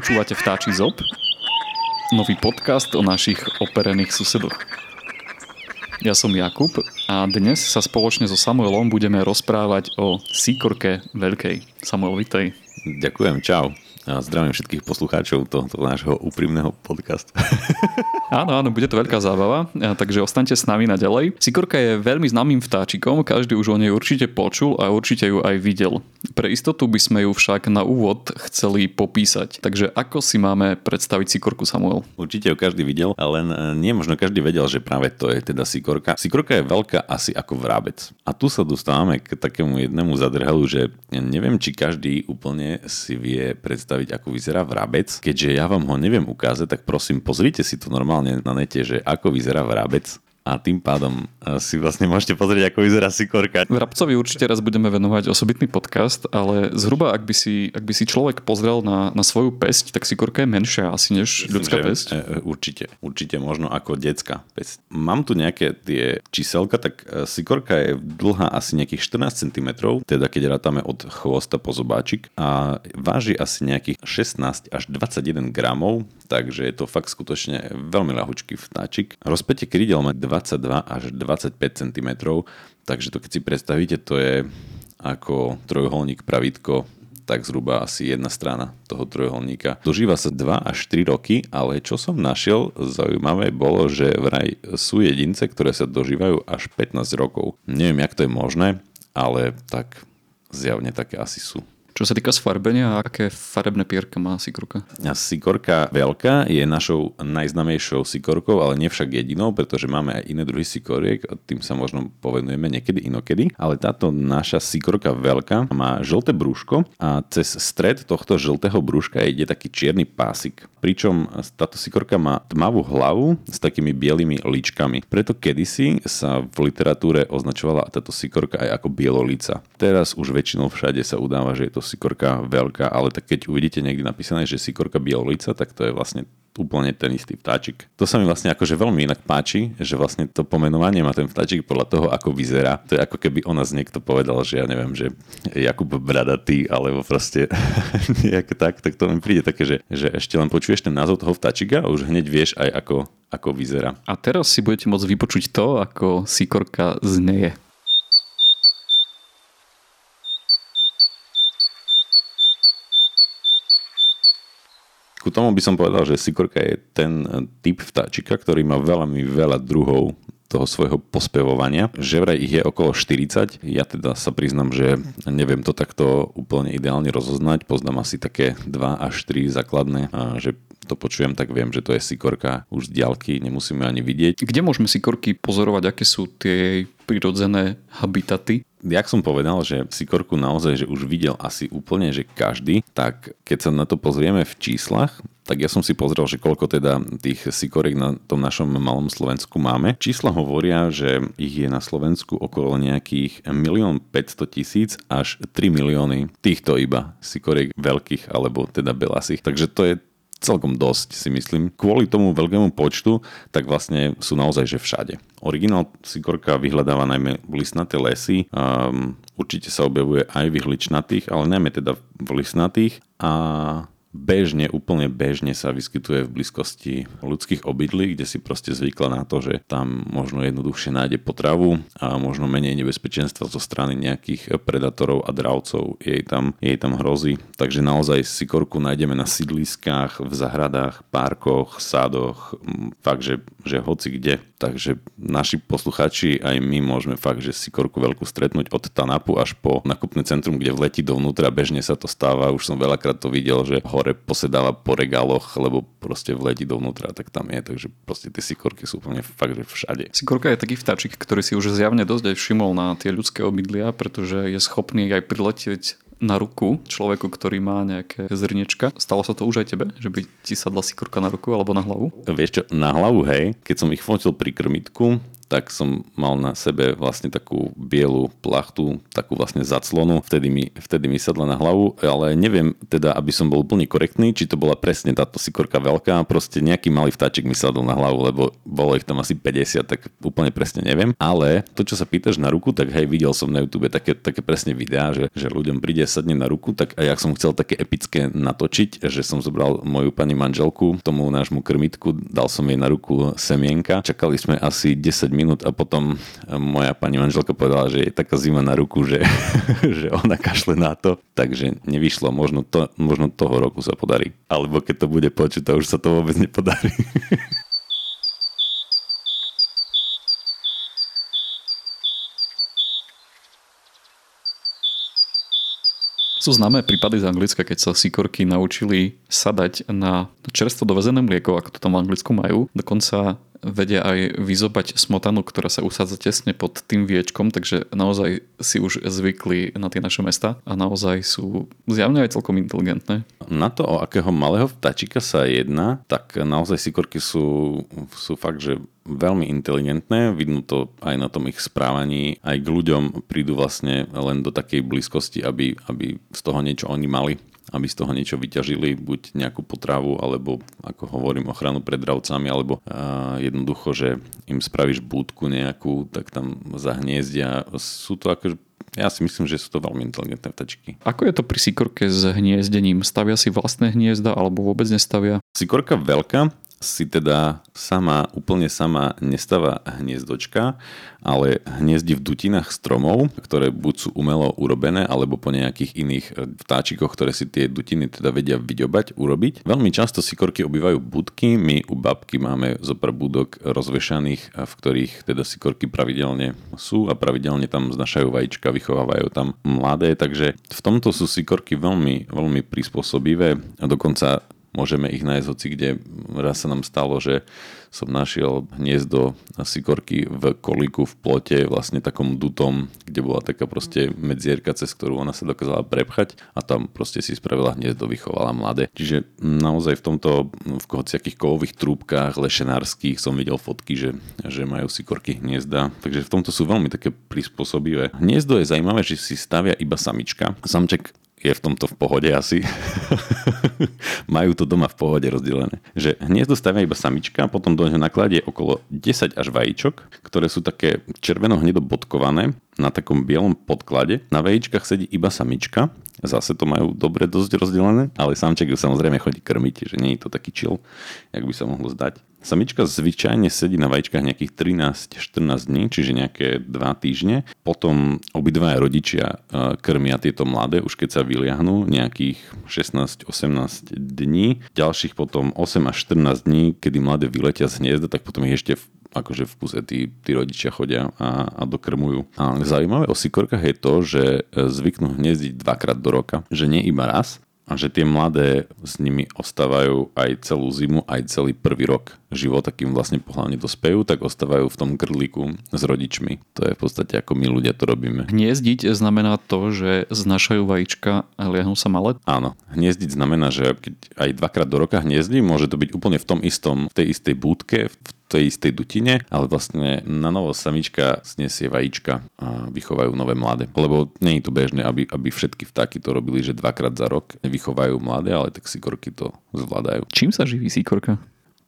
Počúvate Vtáči zob? Nový podcast o našich operených susedoch. Ja som Jakub a dnes sa spoločne so Samuelom budeme rozprávať o síkorke veľkej. Samuel, vitej. Ďakujem, čau. A zdravím všetkých poslucháčov tohto nášho úprimného podcastu. Áno, áno, bude to veľká zábava, takže ostaňte s nami naďalej. Sikorka je veľmi známym vtáčikom, každý už o nej určite počul a určite ju aj videl. Pre istotu by sme ju však na úvod chceli popísať. Takže ako si máme predstaviť sikorku, Samuel? Určite ju každý videl, len nie možno každý vedel, že práve to je teda sikorka. Sikorka je veľká asi ako vrabec. A tu sa dostávame k takému jednému zadrhalu, že neviem, či každý úplne si vie predstaviť, ako vyzerá vrabec. Keďže ja vám ho neviem ukázať, tak prosím, pozrite si to normálne na nete, že ako vyzerá vrabec a tým pádom eh, si vlastne môžete pozrieť, ako vyzerá sikorka. Vrabcovi určite raz budeme venovať osobitný podcast, ale zhruba, ak by si, ak by si človek pozrel na, na svoju pesť, tak sikorka je menšia asi než Myslím, ľudská pesť. Eh, určite, určite možno ako detská pesť. Mám tu nejaké tie číselka, tak sikorka je dlhá asi nejakých 14 cm, teda keď rátame od chvosta po zobáčik a váži asi nejakých 16 až 21 gramov, takže je to fakt skutočne veľmi ľahučký vtáčik. Rozpätie krídel má 22 až 25 cm, takže to keď si predstavíte, to je ako trojuholník pravítko, tak zhruba asi jedna strana toho trojuholníka. Dožíva sa 2 až 3 roky, ale čo som našiel zaujímavé bolo, že vraj sú jedince, ktoré sa dožívajú až 15 rokov. Neviem, jak to je možné, ale tak zjavne také asi sú. Čo sa týka sfarbenia, aké farebné pierka má sikorka? Sikorka veľká je našou najznamejšou sikorkou, ale nevšak jedinou, pretože máme aj iné druhy sikoriek, tým sa možno povenujeme niekedy inokedy, ale táto naša sikorka veľká má žlté brúško a cez stred tohto žltého brúška ide taký čierny pásik. Pričom táto sikorka má tmavú hlavu s takými bielými líčkami. Preto kedysi sa v literatúre označovala táto sikorka aj ako bielolica. Teraz už väčšinou všade sa udáva, že je to sikorka veľká, ale tak keď uvidíte niekde napísané, že sikorka bielolica, tak to je vlastne úplne ten istý vtáčik. To sa mi vlastne akože veľmi inak páči, že vlastne to pomenovanie má ten vtáčik podľa toho, ako vyzerá. To je ako keby o nás niekto povedal, že ja neviem, že Jakub Bradatý, alebo proste nejak tak, tak to mi príde také, že, že ešte len počuješ ten názov toho vtáčika a už hneď vieš aj ako, ako vyzerá. A teraz si budete môcť vypočuť to, ako sikorka zneje. Ku tomu by som povedal, že sikorka je ten typ vtáčika, ktorý má veľmi veľa druhov toho svojho pospevovania, že vraj ich je okolo 40. Ja teda sa priznam, že neviem to takto úplne ideálne rozoznať. Poznám asi také 2 až 3 základné, a že to počujem, tak viem, že to je sikorka už z diálky, nemusíme ani vidieť. Kde môžeme sikorky pozorovať, aké sú tie prirodzené habitaty? Jak som povedal, že sikorku naozaj, že už videl asi úplne, že každý, tak keď sa na to pozrieme v číslach, tak ja som si pozrel, že koľko teda tých sikoriek na tom našom malom Slovensku máme. Čísla hovoria, že ich je na Slovensku okolo nejakých 1 500 tisíc až 3 milióny týchto iba sikoriek veľkých alebo teda belasých. Takže to je celkom dosť, si myslím. Kvôli tomu veľkému počtu, tak vlastne sú naozaj že všade. Originál Sikorka vyhľadáva najmä listnaté lesy, um, určite sa objavuje aj v ihličnatých, ale najmä teda v listnatých a bežne, úplne bežne sa vyskytuje v blízkosti ľudských obydlí, kde si proste zvykla na to, že tam možno jednoduchšie nájde potravu a možno menej nebezpečenstva zo strany nejakých predátorov a dravcov jej tam, jej tam hrozí. Takže naozaj sikorku nájdeme na sídliskách, v zahradách, parkoch, sádoch, fakt, že, hoci kde. Takže naši posluchači aj my môžeme fakt, že sikorku veľkú stretnúť od Tanapu až po nakupné centrum, kde vletí dovnútra, bežne sa to stáva, už som veľakrát to videl, že ho hore posedáva po regáloch, lebo proste vletí dovnútra, tak tam je, takže proste tie sikorky sú úplne fakt, že všade. Sikorka je taký vtáčik, ktorý si už zjavne dosť aj všimol na tie ľudské obydlia, pretože je schopný aj priletieť na ruku človeku, ktorý má nejaké zrniečka. Stalo sa to už aj tebe, že by ti sadla sikorka na ruku alebo na hlavu? Vieš čo, na hlavu, hej, keď som ich fotil pri krmitku, tak som mal na sebe vlastne takú bielu plachtu, takú vlastne zaclonu, vtedy mi, vtedy mi sadla na hlavu, ale neviem teda, aby som bol úplne korektný, či to bola presne táto sikorka veľká, proste nejaký malý vtáčik mi sadol na hlavu, lebo bolo ich tam asi 50, tak úplne presne neviem. Ale to, čo sa pýtaš na ruku, tak hej, videl som na YouTube také, také presne videá, že, že ľuďom príde sadne na ruku, tak a ja som chcel také epické natočiť, že som zobral moju pani manželku, tomu nášmu krmitku, dal som jej na ruku semienka, čakali sme asi 10 minút a potom moja pani manželka povedala, že je taká zima na ruku, že, že ona kašle na to, takže nevyšlo, možno, to, možno toho roku sa podarí. Alebo keď to bude počuť, to už sa to vôbec nepodarí. Sú známe prípady z Anglicka, keď sa sikorky naučili sadať na čerstvo dovezené mlieko, ako to tam v Anglicku majú. Dokonca vedia aj vyzobať smotanu, ktorá sa usádza tesne pod tým viečkom, takže naozaj si už zvykli na tie naše mesta a naozaj sú zjavne aj celkom inteligentné. Na to, o akého malého vtačika sa jedná, tak naozaj sikorky sú, sú fakt, že veľmi inteligentné, vidno to aj na tom ich správaní, aj k ľuďom prídu vlastne len do takej blízkosti, aby, aby z toho niečo oni mali aby z toho niečo vyťažili, buď nejakú potravu, alebo ako hovorím, ochranu pred dravcami, alebo uh, jednoducho, že im spravíš búdku nejakú, tak tam zahniezdia. Sú to akože ja si myslím, že sú to veľmi inteligentné vtačky. Ako je to pri sikorke s hniezdením? Stavia si vlastné hniezda alebo vôbec nestavia? Sikorka veľká si teda sama, úplne sama nestáva hniezdočka, ale hniezdi v dutinách stromov, ktoré buď sú umelo urobené, alebo po nejakých iných e, vtáčikoch, ktoré si tie dutiny teda vedia vyďobať, urobiť. Veľmi často sikorky obývajú budky, my u babky máme zo pár budok rozvešaných, v ktorých teda sikorky pravidelne sú a pravidelne tam znašajú vajíčka, vychovávajú tam mladé, takže v tomto sú sikorky veľmi, veľmi prispôsobivé a dokonca Môžeme ich nájsť hoci kde. Raz sa nám stalo, že som našiel hniezdo sikorky v koliku v plote, vlastne takom dutom, kde bola taká proste medzierka, cez ktorú ona sa dokázala prepchať a tam proste si spravila hniezdo, vychovala mladé. Čiže naozaj v tomto, v hociakých kovových trúbkach lešenárskych som videl fotky, že, že majú sikorky hniezda, takže v tomto sú veľmi také prispôsobivé. Hniezdo je zaujímavé, že si stavia iba samička. Samček je v tomto v pohode asi. Majú to doma v pohode rozdelené. Že hniezdo stavia iba samička, potom do neho nakladie okolo 10 až vajíčok, ktoré sú také červeno-hnedo bodkované na takom bielom podklade. Na vajíčkach sedí iba samička, zase to majú dobre dosť rozdelené, ale samček ju samozrejme chodí krmiť, že nie je to taký chill, jak by sa mohlo zdať. Samička zvyčajne sedí na vajíčkach nejakých 13-14 dní, čiže nejaké 2 týždne. Potom obidvaja rodičia e, krmia tieto mladé, už keď sa vyliahnú, nejakých 16-18 dní. Ďalších potom 8 až 14 dní, kedy mladé vyletia z hniezda, tak potom ich ešte akože v kuse tí, tí rodičia chodia a, a dokrmujú. A zaujímavé o sikorkách je to, že e, zvyknú hniezdiť dvakrát do roka, že nie iba raz, a že tie mladé s nimi ostávajú aj celú zimu, aj celý prvý rok života, kým vlastne pohľadne dospejú, tak ostávajú v tom krlíku s rodičmi. To je v podstate ako my ľudia to robíme. Hniezdiť znamená to, že znašajú vajíčka a liehnú sa malé? Áno. Hniezdiť znamená, že keď aj dvakrát do roka hniezdí, môže to byť úplne v tom istom, v tej istej búdke, v tej istej dutine, ale vlastne na novo samička snesie vajíčka a vychovajú nové mladé. Lebo nie je to bežné, aby, aby všetky vtáky to robili, že dvakrát za rok vychovajú mladé, ale tak sikorky to zvládajú. Čím sa živí sikorka?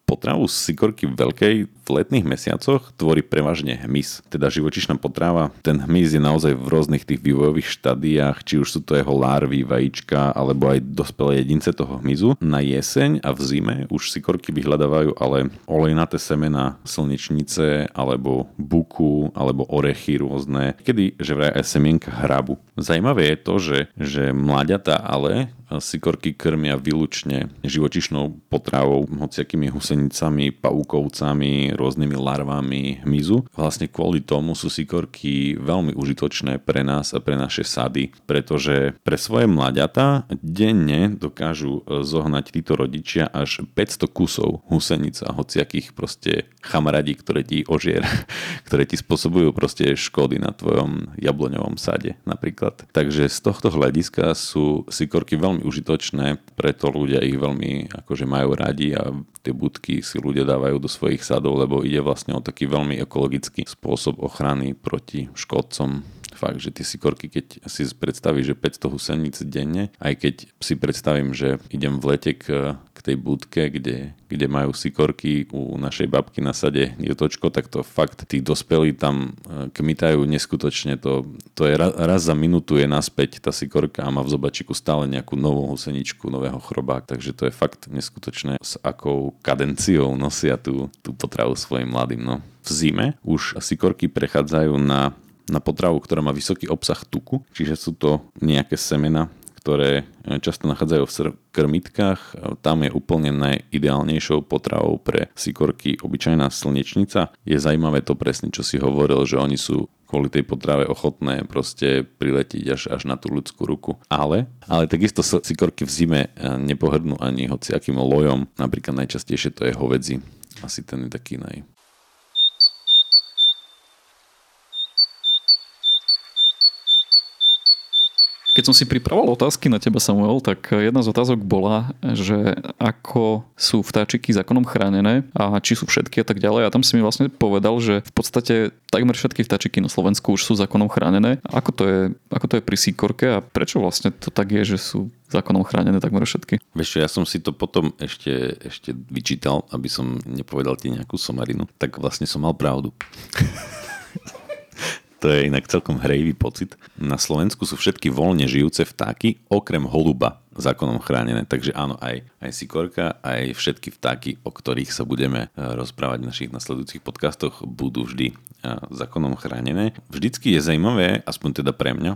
Potravu sikorky veľkej letných mesiacoch tvorí prevažne hmyz, teda živočišná potrava. Ten hmyz je naozaj v rôznych tých vývojových štádiách, či už sú to jeho larvy, vajíčka, alebo aj dospelé jedince toho hmyzu. Na jeseň a v zime už sikorky vyhľadávajú ale olejnaté semena, slnečnice, alebo buku, alebo orechy rôzne, kedy že vraj aj semienka hrabu. Zajímavé je to, že, že mláďatá ale sikorky krmia výlučne živočišnou potravou, hociakými husenicami, pavúkovcami, rôznymi larvami hmyzu. Vlastne kvôli tomu sú sikorky veľmi užitočné pre nás a pre naše sady, pretože pre svoje mlaďata denne dokážu e, zohnať títo rodičia až 500 kusov husenic a hociakých proste chamradí, ktoré ti ožier, ktoré ti spôsobujú proste škody na tvojom jabloňovom sade napríklad. Takže z tohto hľadiska sú sikorky veľmi užitočné, preto ľudia ich veľmi akože majú radi a tie budky si ľudia dávajú do svojich sadov, lebo ide vlastne o taký veľmi ekologický spôsob ochrany proti škodcom fakt, že tie sikorky, keď si predstavíš, že 500 huseníc denne, aj keď si predstavím, že idem v lete k, k tej budke, kde, kde majú sikorky u našej babky na sade jotočko, tak to fakt tí dospelí tam e, kmitajú neskutočne. To, to je raz, raz za minútu je naspäť tá sikorka a má v zobačiku stále nejakú novú huseničku, nového chrobák, takže to je fakt neskutočné, s akou kadenciou nosia tú, tú potravu svojim mladým. No. V zime už sikorky prechádzajú na na potravu, ktorá má vysoký obsah tuku, čiže sú to nejaké semena, ktoré eh, často nachádzajú v krmitkách. Tam je úplne najideálnejšou potravou pre sikorky obyčajná slnečnica. Je zaujímavé to presne, čo si hovoril, že oni sú kvôli tej potrave ochotné proste priletiť až, až na tú ľudskú ruku. Ale, ale takisto sikorky v zime eh, nepohrdnú ani hociakým lojom. Napríklad najčastejšie to je hovedzi. Asi ten je taký naj, Keď som si pripravoval otázky na teba, Samuel, tak jedna z otázok bola, že ako sú vtáčiky zákonom chránené a či sú všetky a tak ďalej. A tam si mi vlastne povedal, že v podstate takmer všetky vtáčiky na Slovensku už sú zákonom chránené. Ako to je, ako to je pri síkorke a prečo vlastne to tak je, že sú zákonom chránené takmer všetky? Vieš ja som si to potom ešte, ešte vyčítal, aby som nepovedal ti nejakú somarinu. Tak vlastne som mal pravdu. To je inak celkom hrejivý pocit. Na Slovensku sú všetky voľne žijúce vtáky, okrem holuba zákonom chránené. Takže áno, aj, aj sikorka, aj všetky vtáky, o ktorých sa budeme eh, rozprávať v našich nasledujúcich podcastoch, budú vždy eh, zákonom chránené. Vždycky je zaujímavé, aspoň teda pre mňa,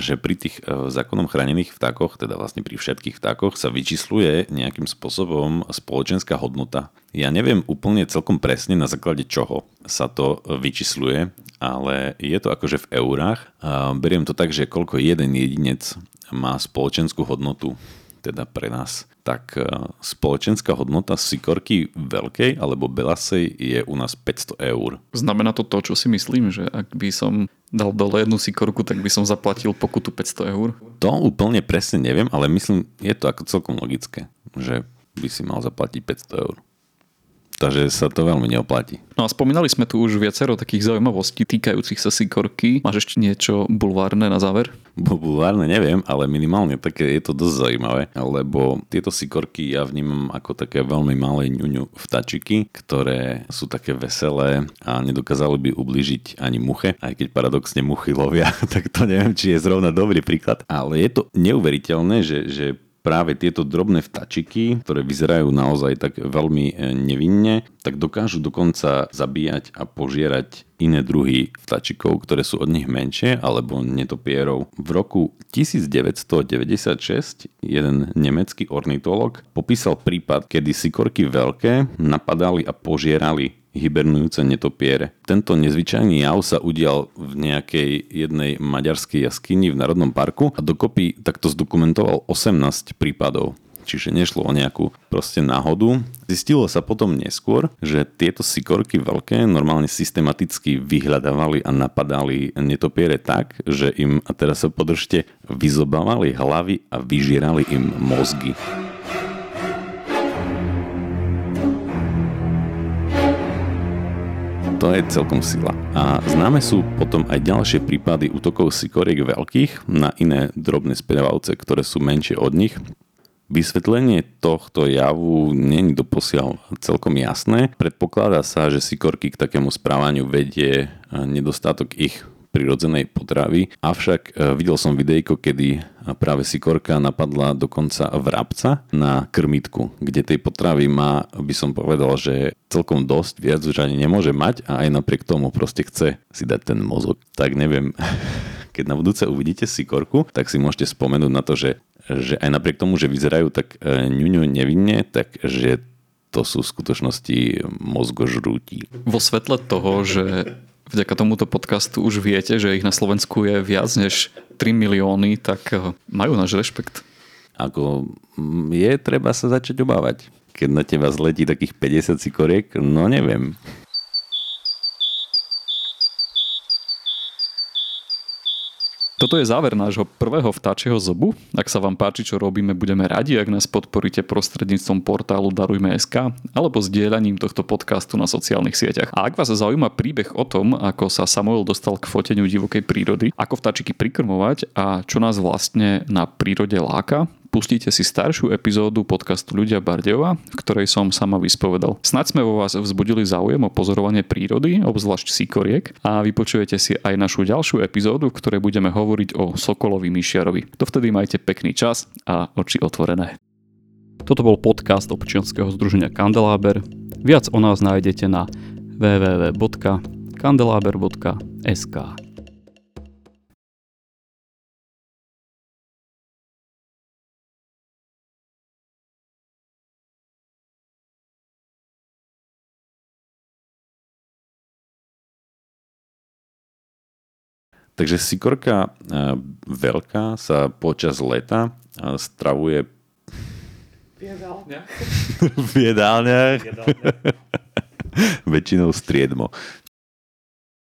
že pri tých eh, zákonom chránených vtákoch, teda vlastne pri všetkých vtákoch, sa vyčísluje nejakým spôsobom spoločenská hodnota. Ja neviem úplne celkom presne na základe čoho sa to vyčísluje, ale je to akože v eurách. Beriem to tak, že koľko jeden jedinec má spoločenskú hodnotu, teda pre nás. Tak e, spoločenská hodnota Sikorky veľkej alebo Belasej je u nás 500 eur. Znamená to to, čo si myslím, že ak by som dal dole jednu Sikorku, tak by som zaplatil pokutu 500 eur? To úplne presne neviem, ale myslím, je to ako celkom logické, že by si mal zaplatiť 500 eur. Takže sa to veľmi neoplatí. No a spomínali sme tu už viacero takých zaujímavostí týkajúcich sa Sikorky. Máš ešte niečo bulvárne na záver? Bulvárne neviem, ale minimálne také je to dosť zaujímavé, lebo tieto Sikorky ja vnímam ako také veľmi malé ňuňu vtačiky, ktoré sú také veselé a nedokázali by ubližiť ani muche, aj keď paradoxne muchy lovia, tak to neviem, či je zrovna dobrý príklad. Ale je to neuveriteľné, že, že práve tieto drobné vtačiky, ktoré vyzerajú naozaj tak veľmi e, nevinne, tak dokážu dokonca zabíjať a požierať iné druhy vtačikov, ktoré sú od nich menšie, alebo netopierov. V roku 1996 jeden nemecký ornitolog popísal prípad, kedy sikorky veľké napadali a požierali hibernujúce netopiere. Tento nezvyčajný jav sa udial v nejakej jednej maďarskej jaskyni v Národnom parku a dokopy takto zdokumentoval 18 prípadov čiže nešlo o nejakú proste náhodu. Zistilo sa potom neskôr, že tieto sikorky veľké normálne systematicky vyhľadávali a napadali netopiere tak, že im, a teraz sa podržte, vyzobávali hlavy a vyžírali im mozgy. To je celkom sila. A známe sú potom aj ďalšie prípady útokov sikoriek veľkých na iné drobné spievavce, ktoré sú menšie od nich. Vysvetlenie tohto javu není doposiaľ celkom jasné. Predpokladá sa, že sikorky k takému správaniu vedie nedostatok ich prirodzenej potravy. Avšak e, videl som videjko, kedy práve sikorka napadla dokonca vrabca na krmitku, kde tej potravy má, by som povedal, že celkom dosť, viac už ani nemôže mať a aj napriek tomu proste chce si dať ten mozog. Tak neviem, keď na budúce uvidíte sikorku, tak si môžete spomenúť na to, že, že aj napriek tomu, že vyzerajú tak e, ňuňu nevinne, tak že to sú v skutočnosti mozgožrúti. Vo svetle toho, že vďaka tomuto podcastu už viete, že ich na Slovensku je viac než 3 milióny, tak eh, majú náš rešpekt. Ako mm, je treba sa začať obávať. Keď na teba zletí takých 50 cikoriek, no neviem. Toto je záver nášho prvého vtáčieho zobu. Ak sa vám páči, čo robíme, budeme radi, ak nás podporíte prostredníctvom portálu Darujme.sk alebo zdieľaním tohto podcastu na sociálnych sieťach. A ak vás zaujíma príbeh o tom, ako sa Samuel dostal k foteniu divokej prírody, ako vtáčiky prikrmovať a čo nás vlastne na prírode láka, pustíte si staršiu epizódu podcastu Ľudia Bardejova, v ktorej som sama vyspovedal. Snaď sme vo vás vzbudili záujem o pozorovanie prírody, obzvlášť síkoriek a vypočujete si aj našu ďalšiu epizódu, v ktorej budeme hovoriť o Sokolovi Myšiarovi. Dovtedy majte pekný čas a oči otvorené. Toto bol podcast občianskeho združenia Kandeláber. Viac o nás nájdete na www.kandelaber.sk. Takže sikorka e, veľká sa počas leta e, stravuje v jedálniach. v jedálniach. Väčšinou striedmo.